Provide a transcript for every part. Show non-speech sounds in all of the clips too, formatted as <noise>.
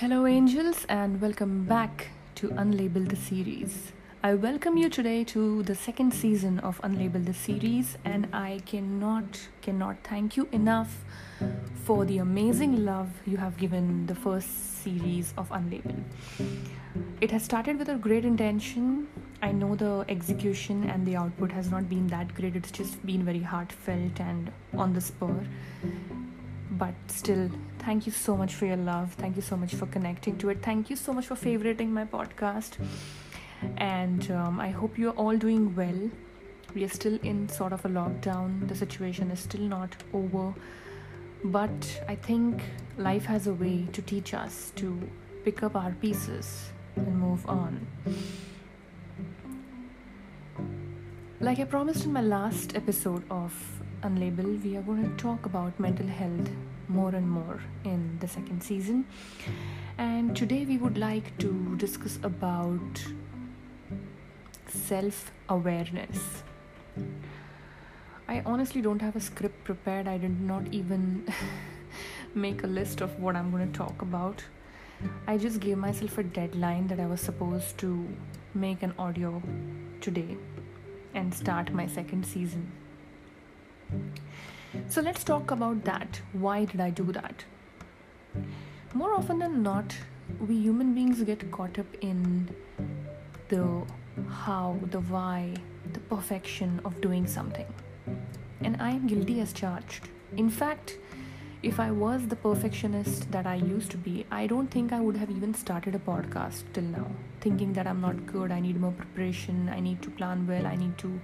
Hello, angels, and welcome back to Unlabeled the series. I welcome you today to the second season of Unlabeled the series, and I cannot cannot thank you enough for the amazing love you have given the first series of Unlabeled. It has started with a great intention. I know the execution and the output has not been that great. It's just been very heartfelt and on the spur but still thank you so much for your love. Thank you so much for connecting to it. Thank you so much for favoriting my podcast. And um, i hope you're all doing well. We are still in sort of a lockdown. The situation is still not over. But i think life has a way to teach us to pick up our pieces and move on. Like i promised in my last episode of Unlabeled, we are going to talk about mental health more and more in the second season. And today we would like to discuss about self awareness. I honestly don't have a script prepared. I did not even <laughs> make a list of what I'm going to talk about. I just gave myself a deadline that I was supposed to make an audio today and start my second season. So let's talk about that. Why did I do that? More often than not, we human beings get caught up in the how, the why, the perfection of doing something. And I am guilty as charged. In fact, if I was the perfectionist that I used to be, I don't think I would have even started a podcast till now. Thinking that I'm not good, I need more preparation, I need to plan well, I need to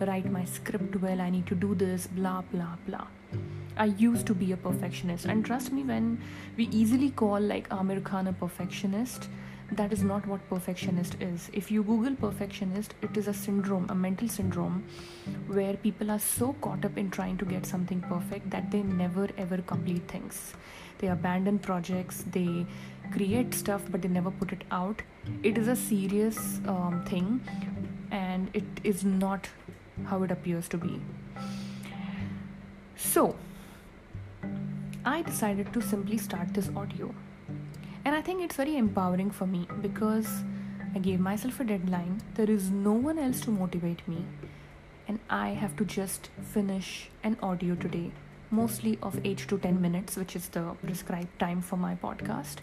write my script well, I need to do this, blah, blah, blah. I used to be a perfectionist, and trust me, when we easily call like Aamir Khan a perfectionist, that is not what perfectionist is. If you google perfectionist it is a syndrome a mental syndrome where people are so caught up in trying to get something perfect that they never ever complete things. They abandon projects they create stuff but they never put it out. It is a serious um, thing and it is not how it appears to be. So i decided to simply start this audio and I think it's very empowering for me because I gave myself a deadline. There is no one else to motivate me. And I have to just finish an audio today, mostly of 8 to 10 minutes, which is the prescribed time for my podcast.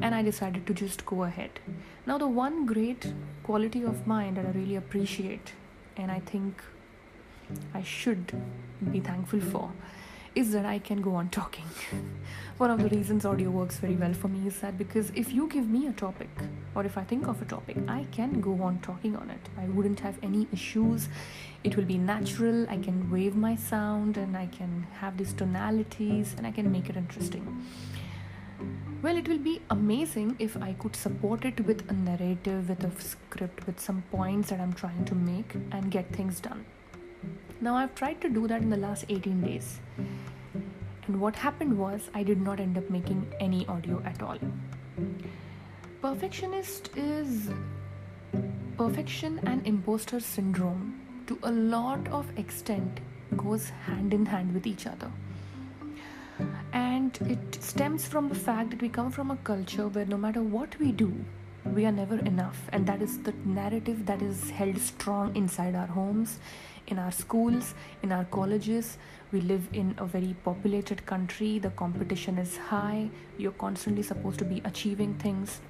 And I decided to just go ahead. Now, the one great quality of mine that I really appreciate, and I think I should be thankful for, is that I can go on talking. One of the reasons audio works very well for me is that because if you give me a topic or if I think of a topic, I can go on talking on it. I wouldn't have any issues. It will be natural. I can wave my sound and I can have these tonalities and I can make it interesting. Well, it will be amazing if I could support it with a narrative, with a script, with some points that I'm trying to make and get things done. Now, I've tried to do that in the last 18 days. And what happened was, I did not end up making any audio at all. Perfectionist is perfection and imposter syndrome to a lot of extent goes hand in hand with each other. And it stems from the fact that we come from a culture where no matter what we do, we are never enough. And that is the narrative that is held strong inside our homes, in our schools, in our colleges. We live in a very populated country, the competition is high, you're constantly supposed to be achieving things.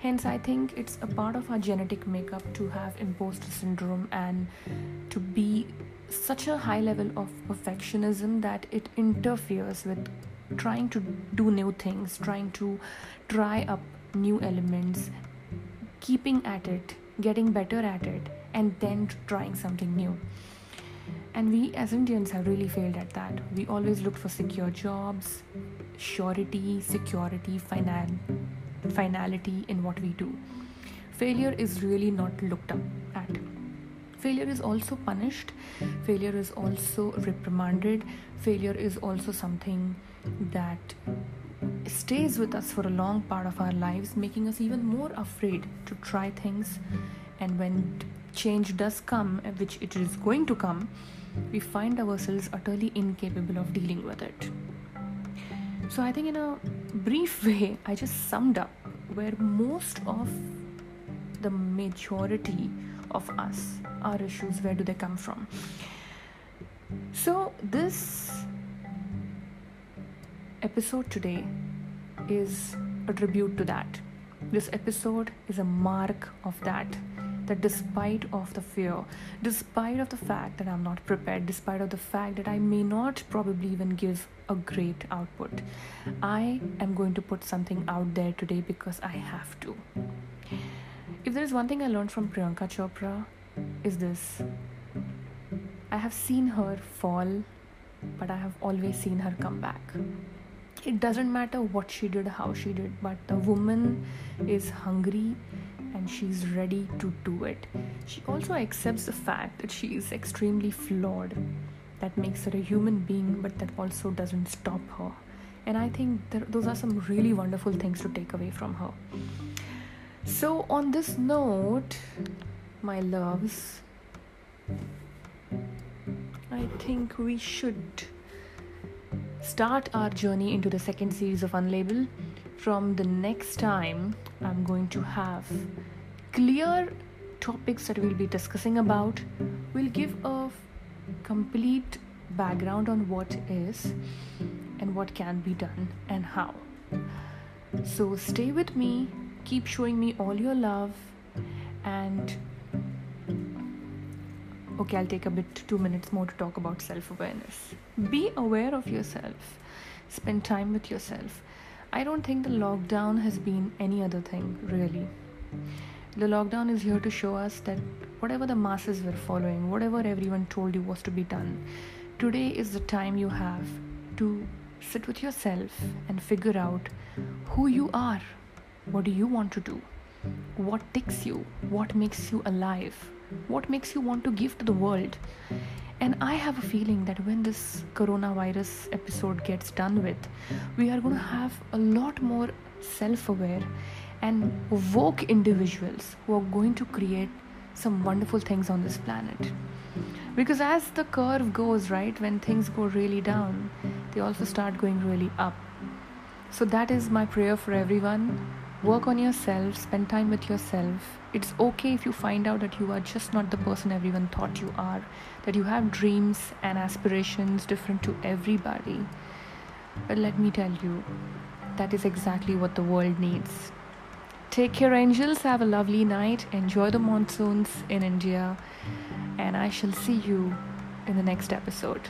Hence, I think it's a part of our genetic makeup to have imposter syndrome and to be such a high level of perfectionism that it interferes with trying to do new things, trying to try up new elements, keeping at it, getting better at it, and then trying something new. And we as Indians have really failed at that. We always look for secure jobs, surety, security, finan- finality in what we do. Failure is really not looked up at. Failure is also punished, failure is also reprimanded, failure is also something that stays with us for a long part of our lives, making us even more afraid to try things. And when change does come, which it is going to come, we find ourselves utterly incapable of dealing with it. So I think, in a brief <laughs> way, I just summed up where most of the majority of us, our issues, where do they come from? So, this episode today is a tribute to that. This episode is a mark of that that despite of the fear despite of the fact that i'm not prepared despite of the fact that i may not probably even give a great output i am going to put something out there today because i have to. If there is one thing i learned from priyanka chopra is this. I have seen her fall but i have always seen her come back it doesn't matter what she did how she did but the woman is hungry and she's ready to do it. She also accepts the fact that she is extremely flawed. That makes her a human being, but that also doesn't stop her. And I think those are some really wonderful things to take away from her. So, on this note, my loves, I think we should start our journey into the second series of Unlabel from the next time I'm going to have clear topics that we'll be discussing about. We'll give a complete background on what is and what can be done and how. So stay with me, keep showing me all your love, and okay, I'll take a bit two minutes more to talk about self awareness. Be aware of yourself, spend time with yourself I don't think the lockdown has been any other thing, really. The lockdown is here to show us that whatever the masses were following, whatever everyone told you was to be done, today is the time you have to sit with yourself and figure out who you are. What do you want to do? What ticks you? What makes you alive? What makes you want to give to the world? And I have a feeling that when this coronavirus episode gets done with, we are going to have a lot more self aware and woke individuals who are going to create some wonderful things on this planet. Because as the curve goes, right, when things go really down, they also start going really up. So that is my prayer for everyone Work on yourself, spend time with yourself. It's okay if you find out that you are just not the person everyone thought you are, that you have dreams and aspirations different to everybody. But let me tell you, that is exactly what the world needs. Take care, angels. Have a lovely night. Enjoy the monsoons in India. And I shall see you in the next episode.